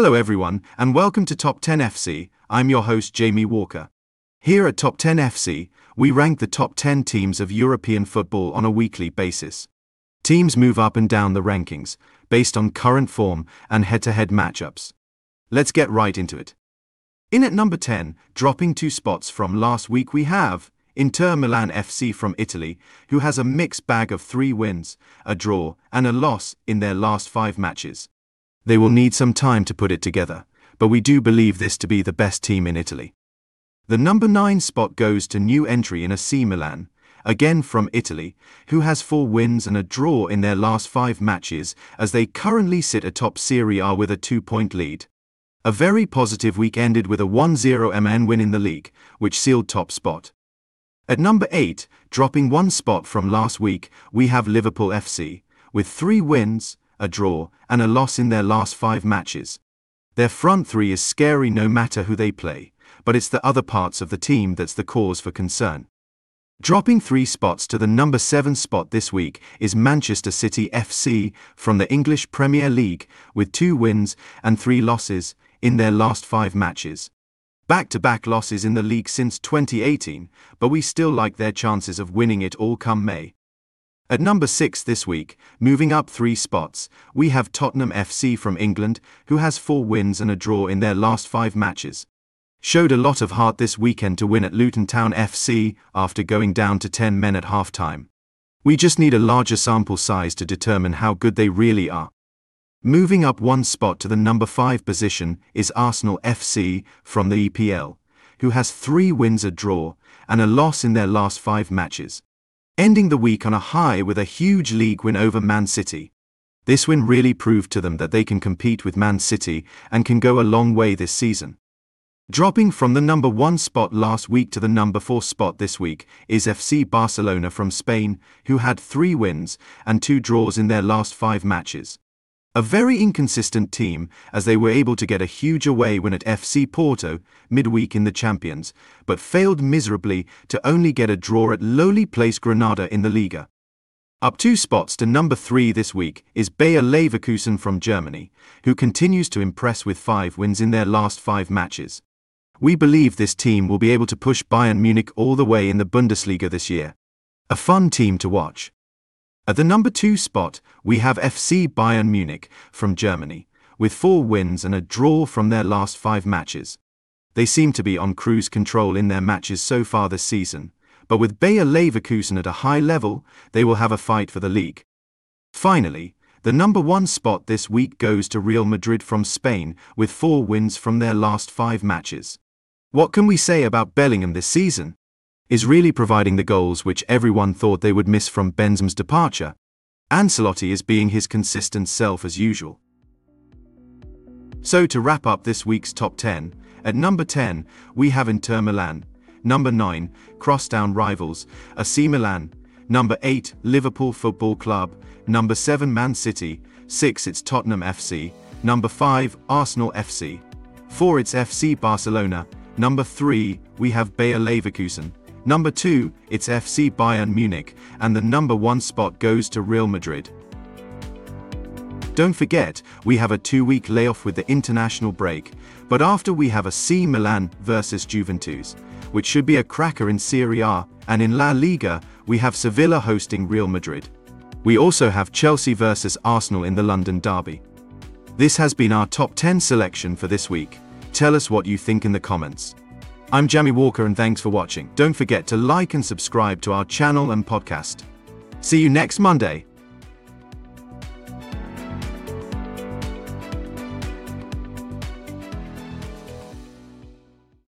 Hello, everyone, and welcome to Top 10 FC. I'm your host, Jamie Walker. Here at Top 10 FC, we rank the top 10 teams of European football on a weekly basis. Teams move up and down the rankings, based on current form and head to head matchups. Let's get right into it. In at number 10, dropping two spots from last week, we have Inter Milan FC from Italy, who has a mixed bag of three wins, a draw, and a loss in their last five matches. They will need some time to put it together, but we do believe this to be the best team in Italy. The number 9 spot goes to new entry in AC Milan, again from Italy, who has four wins and a draw in their last five matches as they currently sit atop Serie A with a two point lead. A very positive week ended with a 1-0 MN win in the league, which sealed top spot. At number 8, dropping one spot from last week, we have Liverpool FC, with three wins, a draw, and a loss in their last five matches. Their front three is scary no matter who they play, but it's the other parts of the team that's the cause for concern. Dropping three spots to the number 7 spot this week is Manchester City FC from the English Premier League with two wins and three losses, in their last five matches. Back to back losses in the league since 2018, but we still like their chances of winning it all come May. At number 6 this week, moving up three spots, we have Tottenham FC from England, who has four wins and a draw in their last five matches. Showed a lot of heart this weekend to win at Luton Town FC after going down to 10 men at half time. We just need a larger sample size to determine how good they really are. Moving up one spot to the number 5 position is Arsenal FC from the EPL, who has three wins a draw and a loss in their last five matches. Ending the week on a high with a huge league win over Man City. This win really proved to them that they can compete with Man City and can go a long way this season. Dropping from the number 1 spot last week to the number 4 spot this week is FC Barcelona from Spain, who had three wins and two draws in their last five matches. A very inconsistent team, as they were able to get a huge away win at FC Porto, midweek in the Champions, but failed miserably to only get a draw at lowly placed Granada in the Liga. Up two spots to number three this week is Bayer Leverkusen from Germany, who continues to impress with five wins in their last five matches. We believe this team will be able to push Bayern Munich all the way in the Bundesliga this year. A fun team to watch. At the number two spot, we have FC Bayern Munich from Germany, with four wins and a draw from their last five matches. They seem to be on cruise control in their matches so far this season, but with Bayer Leverkusen at a high level, they will have a fight for the league. Finally, the number one spot this week goes to Real Madrid from Spain with four wins from their last five matches. What can we say about Bellingham this season? Is really providing the goals which everyone thought they would miss from Benzema's departure. Ancelotti is being his consistent self as usual. So to wrap up this week's top 10, at number 10, we have Inter Milan. Number 9, crosstown rivals, AC Milan. Number 8, Liverpool Football Club. Number 7, Man City. 6, it's Tottenham FC. Number 5, Arsenal FC. 4, it's FC Barcelona. Number 3, we have Bayer Leverkusen. Number 2, it's FC Bayern Munich, and the number 1 spot goes to Real Madrid. Don't forget, we have a two week layoff with the international break, but after we have AC Milan versus Juventus, which should be a cracker in Serie A, and in La Liga, we have Sevilla hosting Real Madrid. We also have Chelsea versus Arsenal in the London Derby. This has been our top 10 selection for this week. Tell us what you think in the comments. I'm Jamie Walker and thanks for watching. Don't forget to like and subscribe to our channel and podcast. See you next Monday.